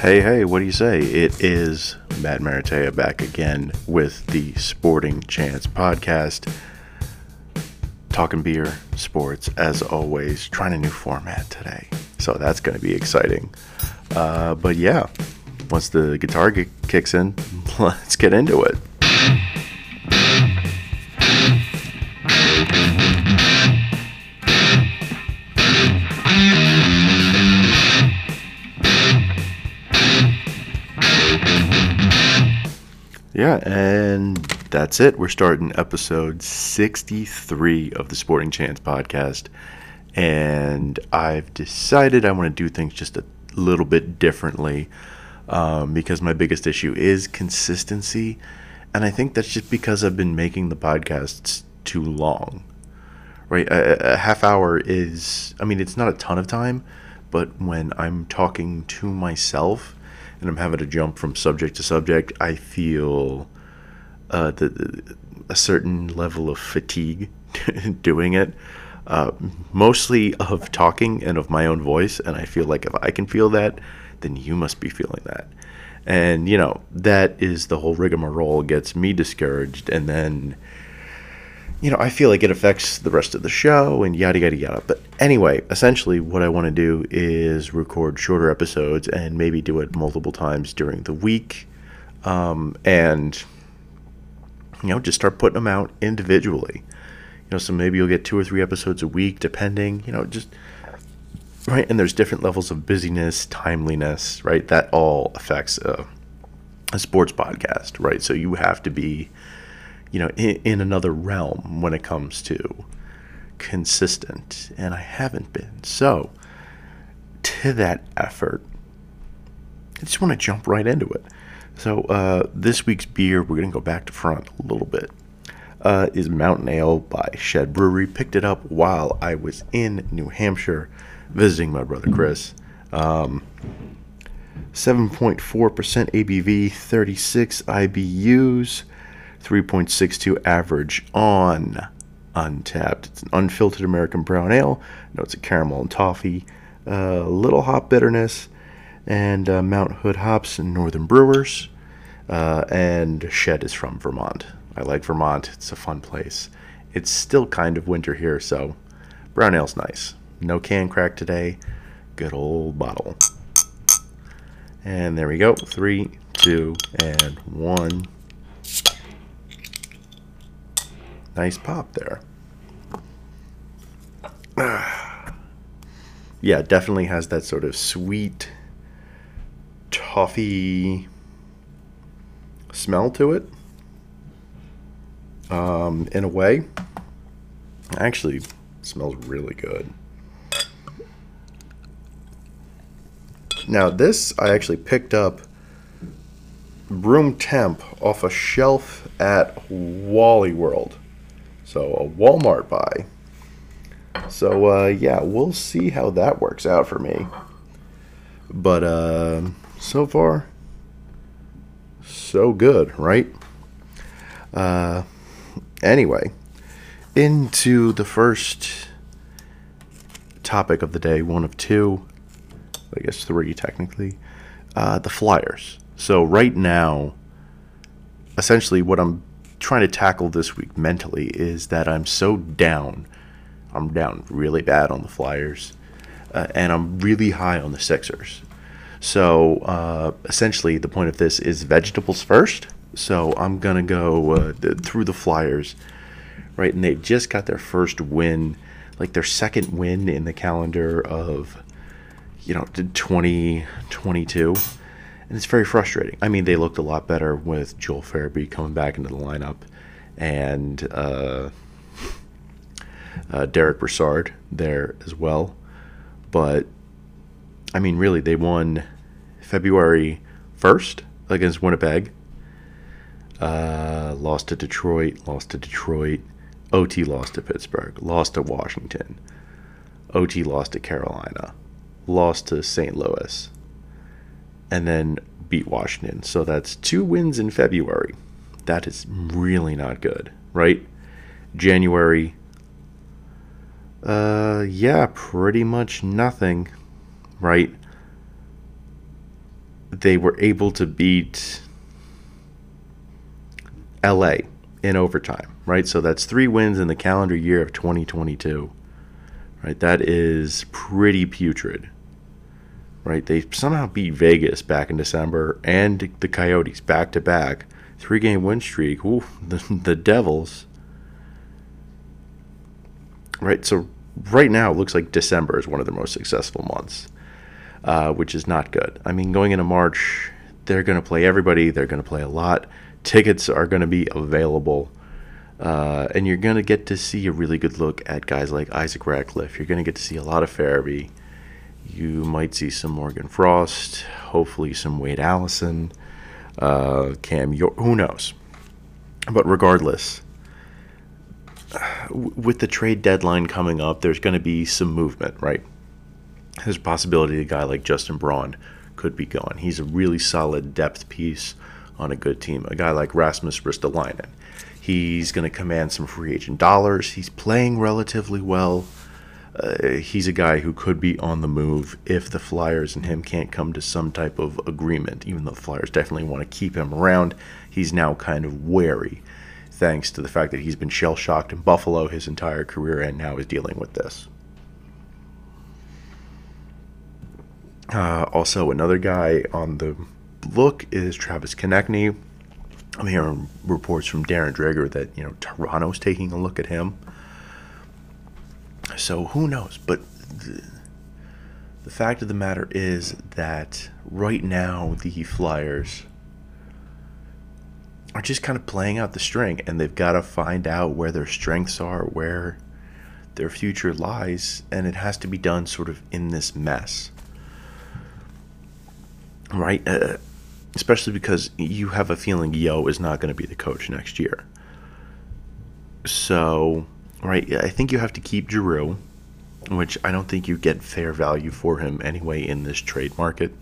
Hey, hey, what do you say? It is Matt Maratea back again with the Sporting Chance podcast. Talking beer, sports, as always, trying a new format today. So that's going to be exciting. Uh, but yeah, once the guitar g- kicks in, let's get into it. Yeah, and that's it. We're starting episode 63 of the Sporting Chance podcast. And I've decided I want to do things just a little bit differently um, because my biggest issue is consistency. And I think that's just because I've been making the podcasts too long. Right? A, a half hour is, I mean, it's not a ton of time, but when I'm talking to myself, and I'm having to jump from subject to subject, I feel uh, the, the, a certain level of fatigue doing it. Uh, mostly of talking and of my own voice, and I feel like if I can feel that, then you must be feeling that. And you know that is the whole rigmarole gets me discouraged, and then you know, I feel like it affects the rest of the show and yada yada yada. But anyway, essentially, what I want to do is record shorter episodes and maybe do it multiple times during the week, um, and you know, just start putting them out individually. You know, so maybe you'll get two or three episodes a week, depending. You know, just right. And there's different levels of busyness, timeliness, right? That all affects a, a sports podcast, right? So you have to be you know, in, in another realm when it comes to consistent, and I haven't been. So, to that effort, I just want to jump right into it. So, uh, this week's beer, we're going to go back to front a little bit, uh, is Mountain Ale by Shed Brewery. Picked it up while I was in New Hampshire visiting my brother Chris. Um, 7.4% ABV, 36 IBUs. 3.62 average on Untappd. It's an unfiltered American brown ale. Notes of caramel and toffee, a uh, little hop bitterness, and uh, Mount Hood hops and Northern Brewers. Uh, and Shed is from Vermont. I like Vermont. It's a fun place. It's still kind of winter here, so brown ale's nice. No can crack today. Good old bottle. And there we go. Three, two, and one. Nice pop there. yeah, definitely has that sort of sweet toffee smell to it. Um, in a way, actually smells really good. Now this I actually picked up room temp off a shelf at Wally World. So a Walmart buy. So uh, yeah, we'll see how that works out for me. But uh, so far, so good, right? Uh, anyway, into the first topic of the day, one of two, I guess three technically, uh, the Flyers. So right now, essentially, what I'm trying to tackle this week mentally is that I'm so down. I'm down really bad on the Flyers, uh, and I'm really high on the Sixers. So uh, essentially, the point of this is vegetables first. So I'm gonna go uh, through the Flyers, right? And they've just got their first win, like their second win in the calendar of, you know, 2022 and it's very frustrating. I mean, they looked a lot better with Joel Farabee coming back into the lineup, and uh, uh, Derick Brassard there as well. But I mean, really, they won February first against Winnipeg. Uh, lost to Detroit. Lost to Detroit. OT lost to Pittsburgh. Lost to Washington. OT lost to Carolina. Lost to St. Louis and then beat Washington. So that's two wins in February. That is really not good, right? January, uh, yeah, pretty much nothing, right? they were able to beat LA in overtime, right? So that's three wins in the calendar year of 2022, right? That is pretty putrid, right? They somehow beat Vegas back in December and the Coyotes back to back, three game win streak. Ooh, the, the Devils, right? So right now it looks like December is one of their most successful months, uh, which is not good. I mean, going into March, they're going to play everybody, they're going to play a lot tickets are going to be available. Uh, and you're going to get to see a really good look at guys like Isaac Ratcliffe. You're going to get to see a lot of Farabee. You might see some Morgan Frost, hopefully some Wade Allison, uh, Cam York, who knows. But regardless, with the trade deadline coming up, there's going to be some movement, right? There's a possibility a guy like Justin Braun could be gone. He's a really solid depth piece on a good team. A guy like Rasmus Ristolainen. He's going to command some free agent dollars. He's playing relatively well. Uh, he's a guy who could be on the move if the Flyers and him can't come to some type of agreement. Even though the Flyers definitely want to keep him around, he's now kind of wary, thanks to the fact that he's been shell shocked in Buffalo his entire career and now is dealing with this. Uh, also, another guy on the look is Travis Konecny. I'm hearing reports from Darren Dreger that you know Toronto's taking a look at him. So who knows? But the, the fact of the matter is that right now the Flyers are just kind of playing out the string, and they've got to find out where their strengths are, where their future lies, and it has to be done sort of in this mess. Right? Uh, especially because you have a feeling Yeo is not going to be the coach next year. So, right, I think you have to keep Giroux, which I don't think you get fair value for him anyway in this trade market,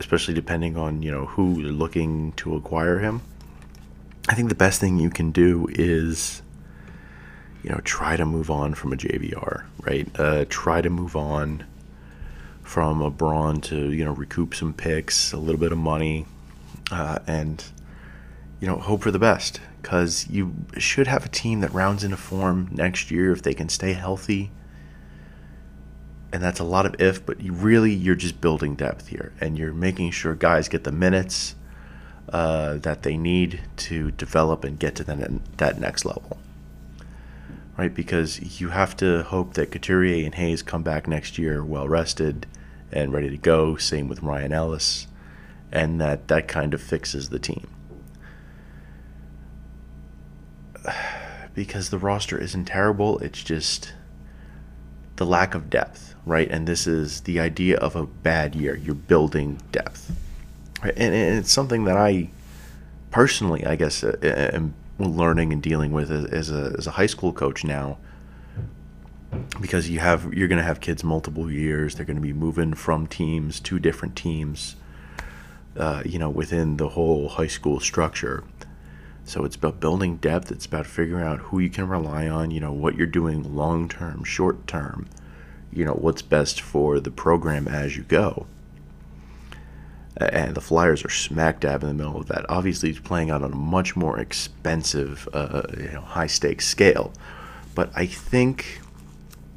especially depending on you know who you're looking to acquire him. I think the best thing you can do is, you know, try to move on from a JVR, right? Uh, try to move on from a Braun to you know recoup some picks, a little bit of money, uh, and you know hope for the best because you should have a team that rounds into form next year if they can stay healthy. And that's a lot of if, but you really you're just building depth here, and you're making sure guys get the minutes uh, that they need to develop and get to that that next level right? Because you have to hope that Couturier and Hayes come back next year well rested and ready to go. Same with Ryan Ellis, and that that kind of fixes the team. Because the roster isn't terrible, it's just the lack of depth, right? And this is the idea of a bad year. You're building depth, and, and it's something that I personally, I guess, uh, am learning and dealing with as a, as a high school coach now because you have you're going to have kids multiple years. They're going to be moving from teams to different teams. Uh, you know, within the whole high school structure. So it's about building depth. It's about figuring out who you can rely on. You know what you're doing long term, short term. You know what's best for the program as you go. And the Flyers are smack dab in the middle of that. Obviously, it's playing out on a much more expensive, uh, you know, high stakes scale. But I think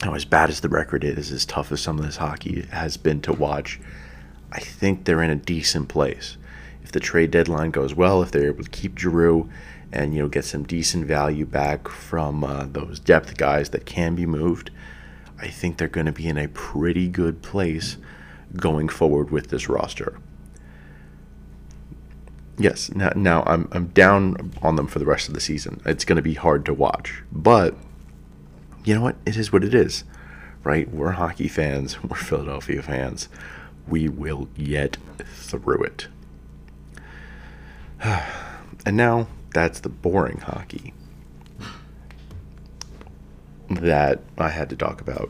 know, as bad as the record is, as tough as some of this hockey has been to watch, I think they're in a decent place. If the trade deadline goes well, if they're able to keep Giroux and you know get some decent value back from uh, those depth guys that can be moved, I think they're going to be in a pretty good place going forward with this roster. Yes, now, now I'm I'm down on them for the rest of the season. It's going to be hard to watch, but you know what? It is what it is, right? We're hockey fans. We're Philadelphia fans. We will get through it. And now that's the boring hockey that I had to talk about.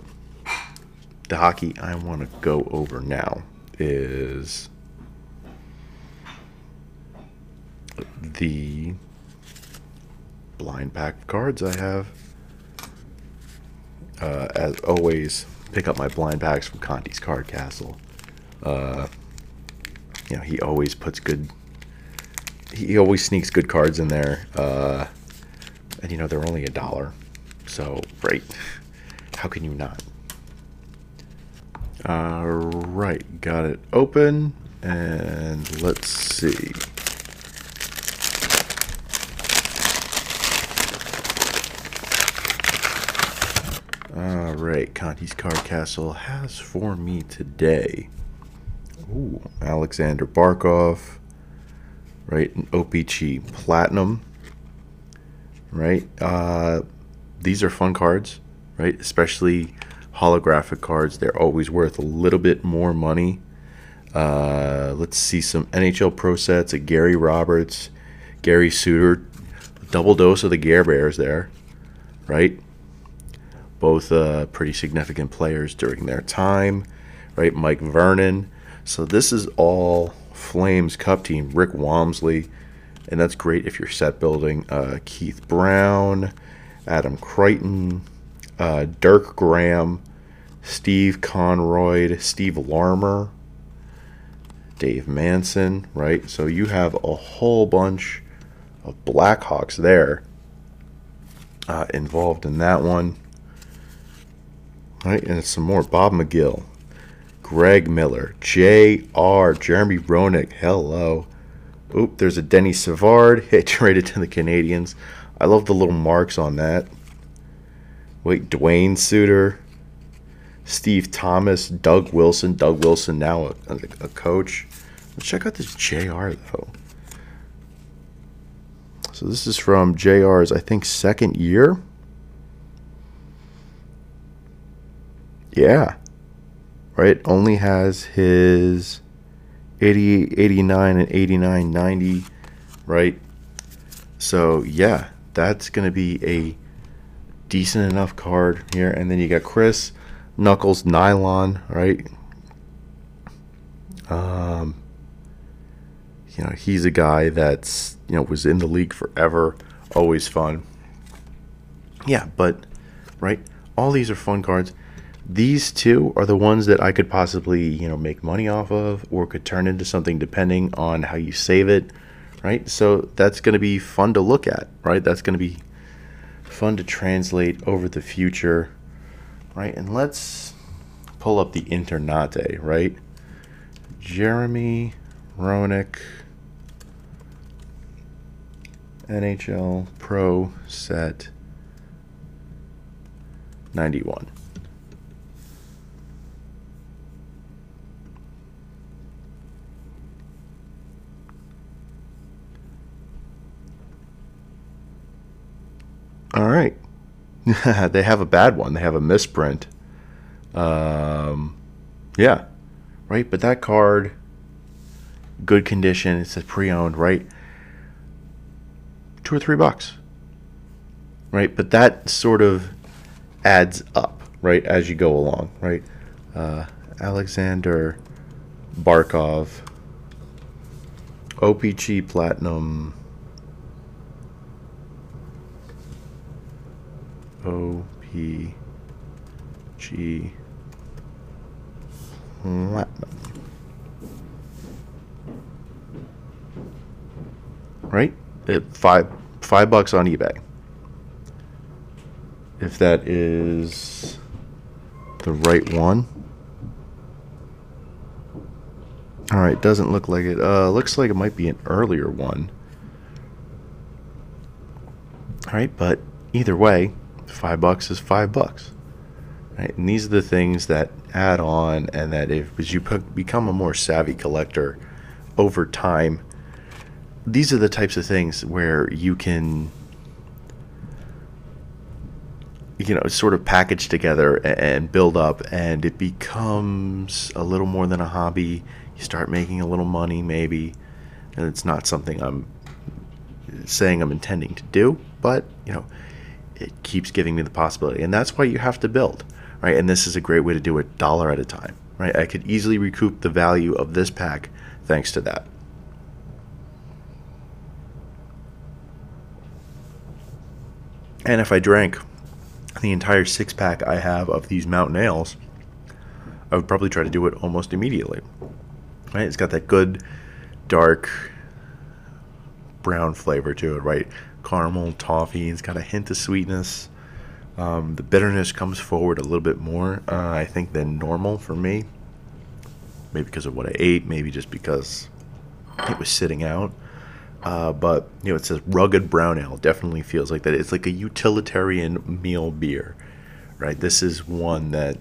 The hockey I want to go over now is the blind pack of cards I have uh, as always, pick up my blind packs from Conti's Card Castle. Uh, you know, he always puts good. He always sneaks good cards in there, uh, and you know they're only a dollar, so right. How can you not? All right, got it open, and let's see. All right, Conti's Card Castle has for me today. Ooh, Alexander Barkov, right? An OPC Platinum, right? Uh, these are fun cards, right? Especially holographic cards. They're always worth a little bit more money. Uh, let's see some NHL Pro sets. A Gary Roberts, Gary Suter, double dose of the Gare Bears there, right? Both uh, pretty significant players during their time, right? Mike Vernon. So this is all Flames Cup team. Rick Walmsley. and that's great if you're set building. Uh, Keith Brown, Adam Creighton, uh, Dirk Graham, Steve Konroyd, Steve Larmer, Dave Manson, right? So you have a whole bunch of Blackhawks there uh, involved in that one. Right, and it's some more Bob McGill, Greg Millen, J.R., Jeremy Roenick, hello. Oop, there's a Denny Savard hit traded to the Canadiens. I love the little marks on that. Wait, Dwayne Suter, Steve Thomas, Doug Wilson. Doug Wilson now a, a coach. Let's check out this JR though. So this is from JR's, I think, second year. Yeah. Right? Only has his 88, 89, and 89, 90. Right? So, yeah, that's going to be a decent enough card here. And then you got Chris Knuckles Nilan, right? Um, you know, he's a guy that's, you know, was in the league forever, always fun. Yeah, but, right? All these are fun cards. These two are the ones that I could possibly, you know, make money off of or could turn into something depending on how you save it, right? So that's going to be fun to look at, right? That's going to be fun to translate over the future, right? And let's pull up the Internate, right? Jeremy Roenick, NHL Pro Set 91. All right. they have a bad one. They have a misprint. Um, yeah. Right? But that card, good condition. It's a pre owned, right? Two or three bucks. Right? But that sort of adds up, right? As you go along, right? Uh, Alexander Barkov, OPC Platinum. O P C Platinum. Right? It, five five bucks on eBay. If that is the right one. All right, doesn't look like it. Uh, looks like it might be an earlier one. All right, but either way, five bucks is five bucks. Right? And these are the things that add on, and that if as you become a more savvy collector over time, these are the types of things where you can, you know, sort of package together and build up, and it becomes a little more than a hobby. You start making a little money, maybe, and it's not something I'm saying I'm intending to do, but you know it keeps giving me the possibility. And that's why you have to build, right? And this is a great way to do it dollar at a time, right? I could easily recoup the value of this pack thanks to that. And if I drank the entire six pack I have of these mountain ales, I would probably try to do it almost immediately. Right? It's got that good dark brown flavor to it, right? Caramel, toffee. It's got a hint of sweetness. Um, the bitterness comes forward a little bit more, uh, I think, than normal for me. Maybe because of what I ate, maybe just because it was sitting out. Uh, but you know, it says rugged brown ale. Definitely feels like that. It's like a utilitarian meal beer, right? This is one that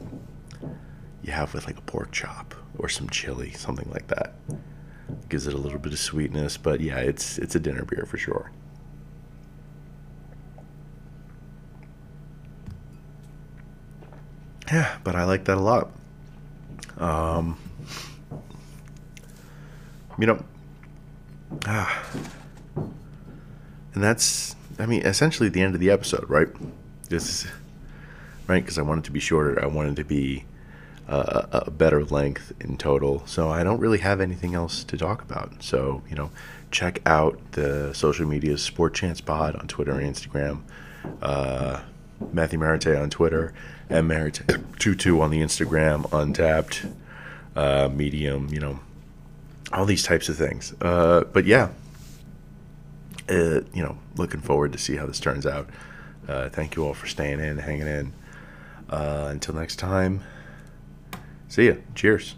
you have with like a pork chop or some chili, something like that. Gives it a little bit of sweetness, but yeah, it's it's a dinner beer for sure. Yeah, but I like that a lot. Um, you know, ah, and that's, I mean, essentially the end of the episode, right? This, right? Because I wanted to be shorter. I wanted to be uh, a better length in total. So I don't really have anything else to talk about. So you know, check out the social media Sport Chance Pod on Twitter and Instagram. Uh, Matthew Maratea on Twitter, and Maratea22 on the Instagram, Untappd, uh, Medium, you know, all these types of things. Uh, but yeah, uh, you know, looking forward to see how this turns out. Uh, thank you all for staying in, hanging in. Uh, until next time, see ya. Cheers.